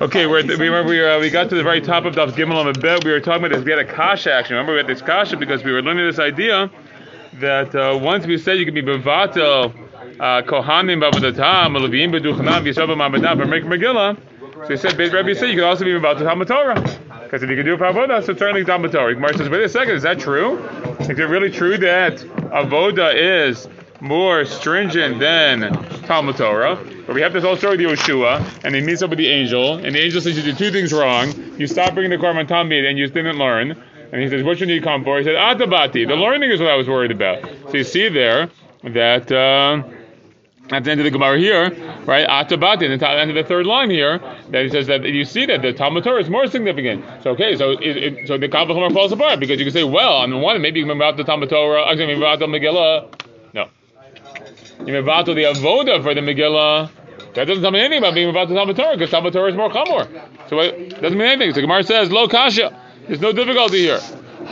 Okay, we're, we remember we, uh, we got to the very top of Daf Gimel on the bed. We were talking about this. We had a kasha action. Remember we had this kasha because we were learning this idea that uh, once we said you can be bevatel uh, kohanim bavadatam levim beduchanam yisrael ma'amadam for make Megillah. So he said, Rabbi said you can also be bevatel Talmud Torah. Because if you can do avoda, so certainly Talmud Torah. Gemara says, wait a second, is that true? Is it really true that avoda is more stringent than Talmud Torah? But we have this whole story with Yoshua, and he meets up with the angel, and the angel says you did two things wrong. You stopped bringing the korban tamid, and you didn't learn. And he says, what should you come for? He said, Atabati. The learning is what I was worried about. So you see there that. Uh, at the end of the Gemara here, right? Atabati, the end of the third line here, that he says that you see that the Talmud Torah is more significant. So okay, so it, it, so the Kavachomar falls apart because you can say, well, on the one, maybe about the Talmud Torah, actually, maybe about the Megillah. No, you about the Avoda for the Megillah. That doesn't tell me anything about being the Talmud Torah because Talmud Torah is more chamor. So it doesn't mean anything. So Gemara says, lo kasha. There's no difficulty here.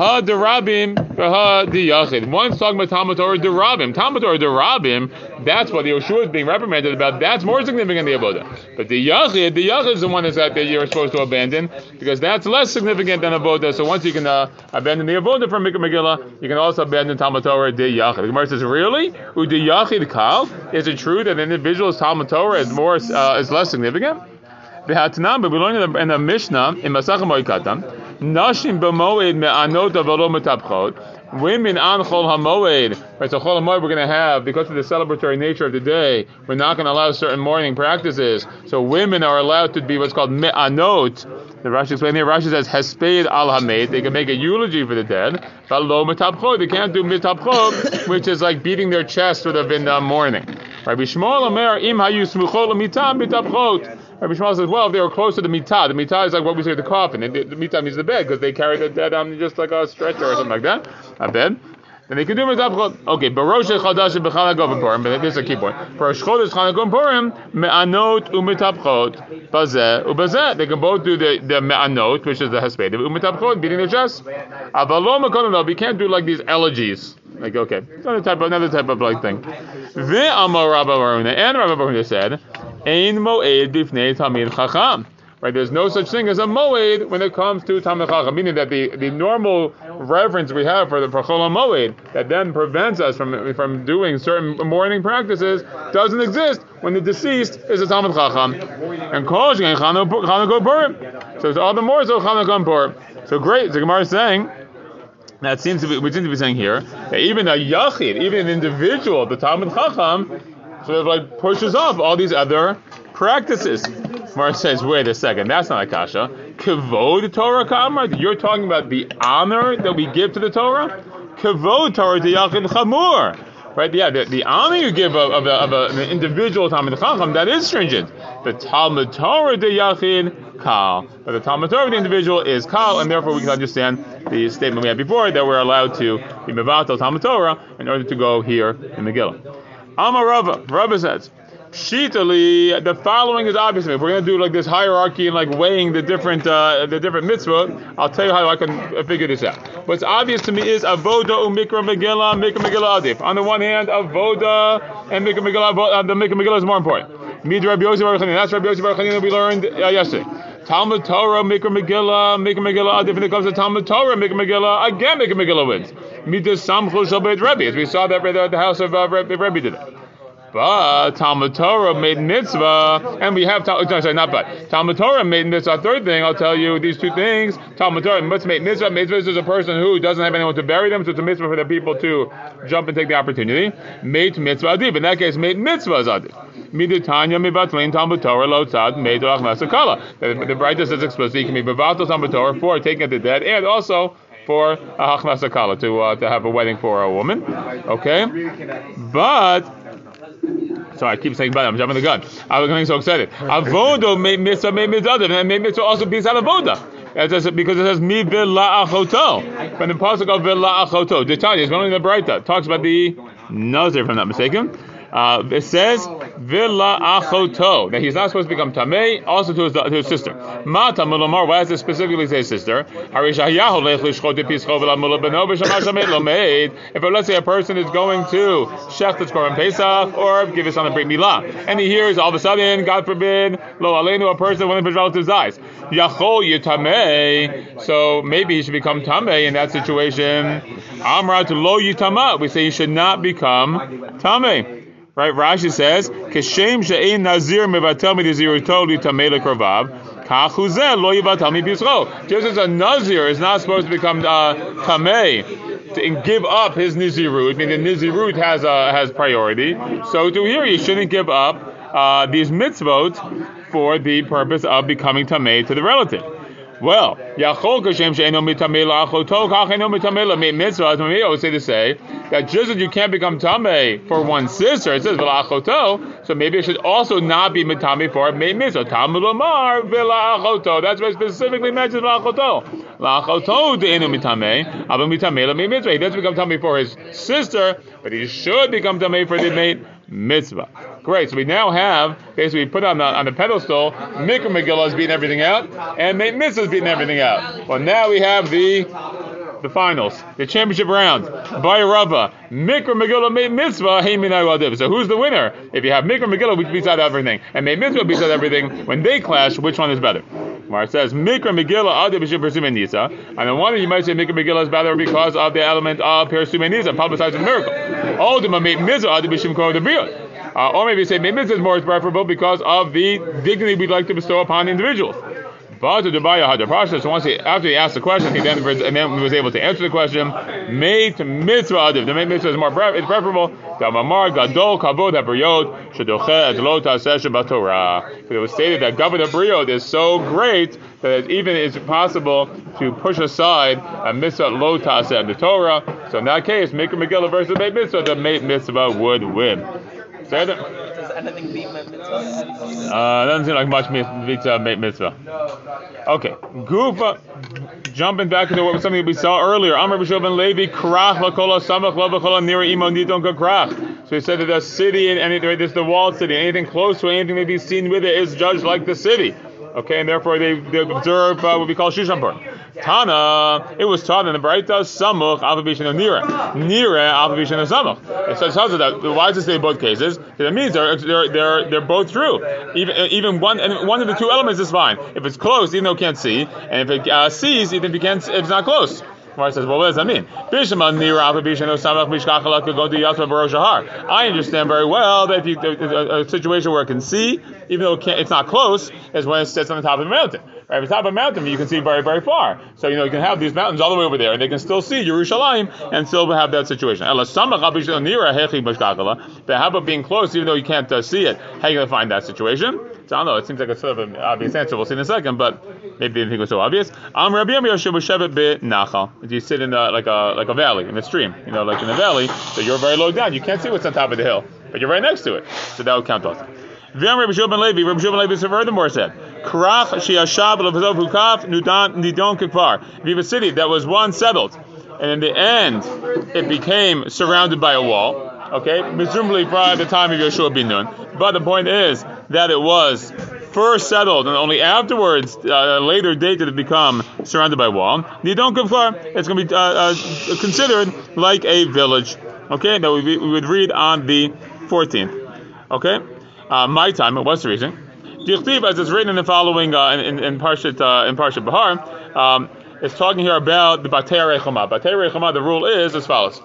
Ha derabim ha diyachid. One's talking about Talmud derabim. Talmud derabim. That's what the Yoshua is being reprimanded about. That's more significant than the avoda. But the yachid, the yachid is the one that's that you're supposed to abandon because that's less significant than avoda. So once you can uh, abandon the avoda from Megillah, you can also abandon Talmud Torah the. The Gemara says, really? U the kal? Is it true that an individual's Talmud Torah is more uh, is less significant? V'hatnam, but we learn in the, in the Mishnah in Masachem Moikatam. Nashim b'moed me'anot avalo metapchot. Women on Chol HaMoed, right? So Chol HaMoed we're going to have, because of the celebratory nature of the day, we're not going to allow certain mourning practices. So women are allowed to be what's called me'anot. The Rashi explains here, Rashi says, Hesped al hamed, they can make a eulogy for the dead, but lo metapchot, they can't do metapchot, which is like beating their chest with a in mourning. Rabbi Shmuel Omer, im hayu smuchol mitam metapchot. Rabbi Shmuel says, well, if they were close to the mitah, the mitah is like what we say the coffin, and the, the mitah means the bed because they carry the dead on just like a stretcher or something like that, a bed. Then they can do mitah. Okay, barosh chadash b'chanagov purim, but this is a key point. Barosh chodesh chanagov purim me'anot umitapchot bazeh ubazeh. They can both do the the me'anot, which is the hesped, umitapchot, beating their chest. Avalom no, we can't do like these elegies. Like okay, another type of another type of like thing. The Amar Rabba Baruna and Rabba Baruna said Ein moed bifnei tamid chacham. Right, there's no such thing as a moed when it comes to tamid chacham, meaning that the, the normal reverence we have for the chol moed that then prevents us from from doing certain mourning practices doesn't exist when the deceased is a tamid chacham. And kol chanukah purim. So it's all the more so chanukah purim. So great. The Gemara is saying. That seems to be, we seem to be saying here that even a yachid, even an individual, the Talmud Chacham, sort of like pushes off all these other practices. Mar says, wait a second, that's not a kasha. Kavod Torah Kamar? You're talking about the honor that we give to the Torah? Kavod Torah to Yachid Chamur. Right, yeah, the, the honor you give of, of, a, of a, an individual Talmud Chacham, that is stringent. The Talmud Torah de Yachid, Kal. But the Talmud Torah of the individual is Kal, and therefore we can understand the statement we had before that we're allowed to be Mevatel Talmud Torah in order to go here in Megillah. Amar Rava. Rava says, Pshitali, the following is obvious. If we're going to do like this hierarchy and like weighing the different uh, the different mitzvah, I'll tell you how I can figure this out. What's obvious to me is avoda umikra megillah, mikra megillah adif. On the one hand, avoda and mikra megillah, uh, the mikra megillah is more important. Mid Rabbi Yosef Baruch That's Rabbi Yosef Baruch that we learned uh, yesterday. Talmud Torah, Mikra Megillah, Mikra Megillah, if it comes to Talmud Torah, Mikra Megillah, again Mikra Megillah wins. Rebbe, as we saw that at the house of uh, Rebbe, did it. But Talmud Torah made mitzvah, and we have no, sorry, not but Talmud Torah made mitzvah. Third thing, I'll tell you these two things. Talmud Torah must make mitzvah. Mitzvah is a person who doesn't have anyone to bury them, so it's a mitzvah for the people to jump and take the opportunity. Made mitzvah adib. In that case, made mitzvah is adib. Miditanya mibatlin Talmud Torah lotzad made achmasakala. The, the brightness says explicitly can be bevatel Talmud Torah for taking it dead, and also for a hachmasakala to uh, to have a wedding for a woman. Okay, but Sorry, I keep saying but I'm jumping the gun. I was getting so excited. Avodo made mitzvah made mitzvah, and made mitzvah also beats out avoda. because it says mi villa achoto. When the pasuk of villa achoto, Detanya is one of the Brayta talks about the nazir, if I'm not mistaken. Uh, it says villa achoto that he's not supposed to become tamei also to his, to his sister. Mata mulomar. Why does it specifically say sister? If let's say a person is going to shech its korban pesach or give his son a brit milah, and he hears all of a sudden, God forbid, lo aleinu, a person one of his relatives dies. Yachol yitamei. So maybe he should become tamei in that situation. Amra to lo yitama. We say he should not become tamei. Right? Rashi says, "Keshem she'ein nazir mevatel midiziruto litamei lekrovav." Just as a nazir is not supposed to become uh, tamei and give up his nizirut, I mean the nizirut has uh, has priority. So to here, you shouldn't give up uh, these mitzvot for the purpose of becoming tamei to the relative. Well, Yachol Kashem Sheino Mitamela Achoto Kacheno Mitamela Made Mitzvah Tamei would say to say that just as you can't become Tamei for one sister, it says Velachoto, so maybe it should also not be Mitame for Made Mitzvah. Tamulamar Velachoto. That's why specifically mentions Velachoto. Lachoto Deino Mitame, Abba Mitamela Made Mitzvah. He doesn't become Tamei for his sister, but he should become Tamei for the mate mitzvah. Great. So we now have basically put on the on the pedestal Mikra Megillah is beating everything out, and Mate Mitzvah is beating everything out. Well, now we have the the finals, the championship round. By Rava, Mikra Megillah Mate Mitzvah, Wadiv. So who's the winner? If you have Mikra Megillah, beats out everything, and Mate Mitzvah beats out everything, when they clash, which one is better? Where says Mikra Megillah Adi B'Shim Persume Nisa, and then one you might say Mikra Megillah is better because of the element of Persume Nisa, publicizing the miracle. Ultima Mate Mitzvah Adi B'Shim Kor the. Uh, or maybe you say Mitzvah is more preferable because of the dignity we'd like to bestow upon individuals. But to Dubaya had the process. Once he, after he asked the question, he then and then was able to answer the question. Made mitzvah adiv. The mitzvah is more pre- it's preferable. Damamar gadol kavod habriyot shedoche et lo taseh Torah. It was stated that Kavod habriyot is so great that it even is possible to push aside a mitzvah lo taseh the Torah. So in that case, Mikra Megillah versus Mate Mitzvah, the Mate Mitzvah would win. Say that. Does anything beat mitzvah? Uh, doesn't seem like much beats uh, mitzvah. Okay, Gufa. Jumping back into what something we saw earlier. Amr b'Shov Levi krach lakola samach lavakola nira imo nidon krach. So he said that the city and anything, this is the walled city. Anything close to anything may be seen with it is judged like the city. Okay, and therefore they, they observe uh, what we call Shushanpur. Tana, it was taught in the Braita, Samuch, Alphabishan and Nira. Nira, Alphabishan and Samuch. It says tells us that. Why does it say both cases? That means they're, they're, they're, they're both true. Even, even one, and one of the two elements is fine. If it's close, even though it can't see, and if it uh, sees, even if it can't, if it's not close. Gemara says, well, what does that mean? I understand very well that if you, a, a, situation where it can see, even though it it's not close, is when it sits on the top of the mountain. Right, the top of a mountain, you can see very, very far. So you know you can have these mountains all the way over there, and they can still see Yerushalayim and still have that situation. But how about being close, even though you can't uh, see it? How are you going to find that situation? So I don't know. It seems like a sort of an obvious answer. We'll see in a second, but maybe didn't think it was so obvious. Do you sit in a, like a like a valley in a stream? You know, like in a valley, so you're very low down. You can't see what's on top of the hill, but you're right next to it. So that would count also. V'yam Rabbi Shua ben Levi, Rabbi Shua ben Levi furthermore said, Krach she'ashab levazov hukaf nidon kikvar. If you have a city that was once settled, and in the end it became surrounded by a wall, okay, presumably by the time of Yeshua bin Nun, but the point is that it was first settled and only afterwards, uh, a later date, did it become surrounded by wall. Nidon kikvar, it's going to be uh, uh, considered like a village, okay, that we, we would read on the 14th, okay? Uh, my time, what's the reason? Dichtiv, as it's written in the following uh, in, in, in Parshat uh, in Parshat Bahar, um, it's talking here about the Batei Rechama. Batei Rechama, the rule is as follows.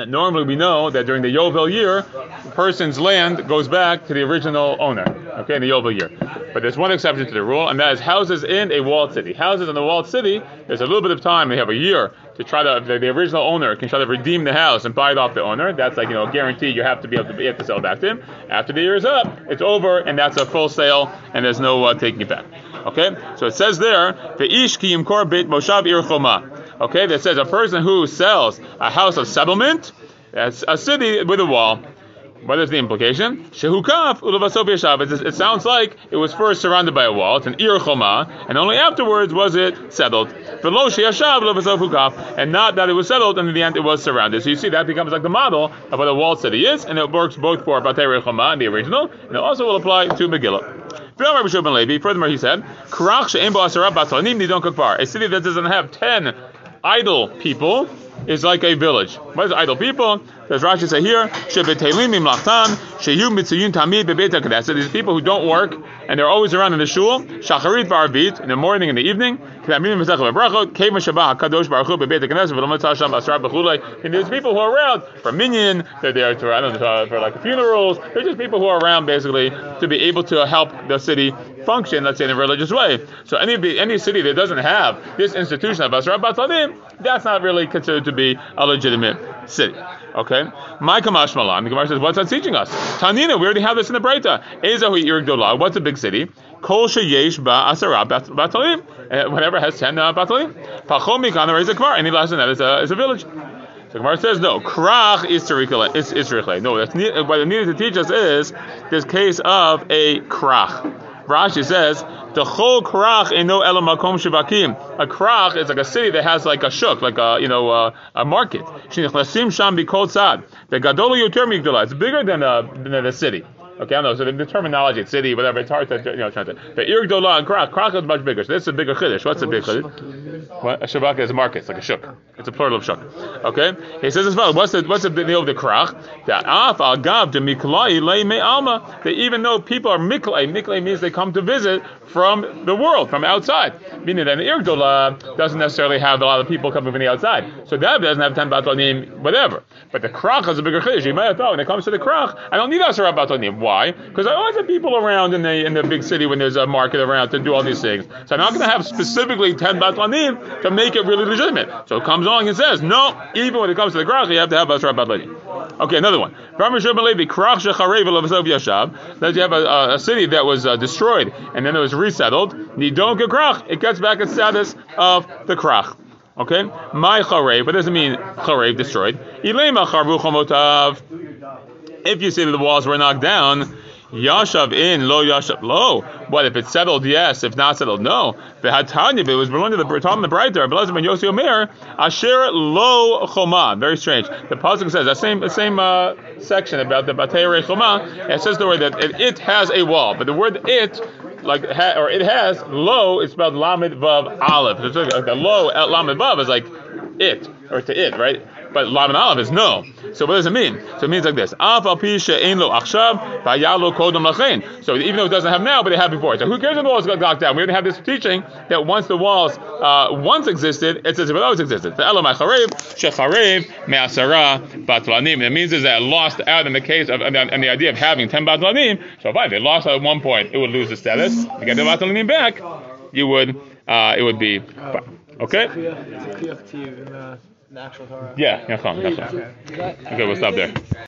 That normally we know that during the Yovel year, the person's land goes back to the original owner. Okay, in the Yovel year. But there's one exception to the rule, and that is houses in a walled city. Houses in a walled city, there's a little bit of time. They have a year to try to the, the, original owner can try to redeem the house and buy it off the owner. That's like you know a guarantee. You have to be able to, to sell it back to him. After the year is up, it's over, and that's a full sale, and there's no uh, taking it back. Okay, so it says there the ish ki yimkor beit moshav ir Okay, that says a person who sells a house of settlement, that's a city with a wall. What is the implication? Shehukaf ulavasof yeshav. It- sounds like it was first surrounded by a wall. It's an ir choma, and only afterwards was it settled. And not that it was settled, and in the end it was surrounded. So you see that becomes like the model of what a walled city is, and it works both for Batei Choma and the original, and it also will apply to Megillah. Furthermore, he said, "Karach she'en bo asara batlanim nidon. A city that doesn't have ten idle people is like a village. What is idle people? Does Rashi say here? These people who don't work and they're always around in the shul. Shacharit v'arvit in the morning and the evening. There's people who are around for minyan. They're there to I don't know uh, for like funerals. They're just people who are around basically to be able to help the city function, let's say in a religious way. So any any city that doesn't have this institution of Asra Batlanim, that's not really considered to be a legitimate city. Okay? My Kamash Malan, the Gemara says, what's that teaching us? Tanina, we already have this in the Breita. Ezahu Irgdola, what's a big city? Kol sheyesh ba asara batalim. Uh, Whatever has ten uh, batalim. Pachom mikana is a kvar. Any less than that is a, is a village. So Gemara says no. Krach is Terichale. Is Israel. No, that's ne- what it needed to teach us is this case of a krach. Rashi says the whole krach in no elamakom shivakim. A krach is like a city that has like a shuk, like a you know uh, a market. Shenichnasim sham bikol tzad. The gadol yoter migdola. It's bigger than a than a city. Okay, I know. So the, the terminology, city, whatever. It's hard to you know translate. The ir gdola and krach. Krach is much bigger. So this is a bigger chiddush. What's a big chiddush? What? A shabaka is a market. It's like a shuk. It's a plural of shuk. Okay. He says as well. What's the what's the deal of the krach? That af al gav de miklai lei me alma. That even though people are miklai, miklai means they come to visit from the world, from outside. Meaning that an ir gdola doesn't necessarily have a lot of people coming from the outside. So that doesn't have ten batalim, whatever. But the krach is a bigger chiddush. You might have thought when it comes to the krach, I don't need asara batalim. Why? Because I always have people around in the in the big city when there's a market around to do all these things. So I'm not going to have specifically ten batlanim to make it really legitimate. So it comes along and says, no, even when it comes to the krach, you have to have asra batlanim. Okay, another one. That you have a, a, city that was uh, destroyed and then it was resettled. Nidon krach, it gets back its status of the krach. Okay, my charev, what doesn't mean charev destroyed? Ilema charvu chomotav. If you say that the walls were knocked down, Yashav in, lo Yashav lo. What if it's settled? Yes. If not settled, no. V'hatanya, it was belonging to the Tom the Brighter, Belazim and Yossi Omer, Asher lo choma. Very strange. The pasuk says that same the same uh, section about the Batei choma. It says the word that it, it has a wall, but the word it like ha, or it has lo is spelled lamed vav aleph. So it's like the lo uh, lamed vav is like it or to it, right? But lamed aleph is no. So what does it mean? So it means like this: Af al lo achshav v'yalo kodem. So even though it doesn't have now, but it had before. So who cares if the walls got knocked down? We already have this teaching that once the walls uh, once existed, it says it always existed. The elo macharev shecharev me'asara batlanim. It means is that lost out in the case of and, the idea of having ten batlanim. So if they lost at one point, it would lose the status. To get the batlanim back, you would uh, it would be okay. It's a kiyuv to you in the, actual Torah. Yeah, yeah, fine, yeah, fine. Okay. Okay, we'll stop there.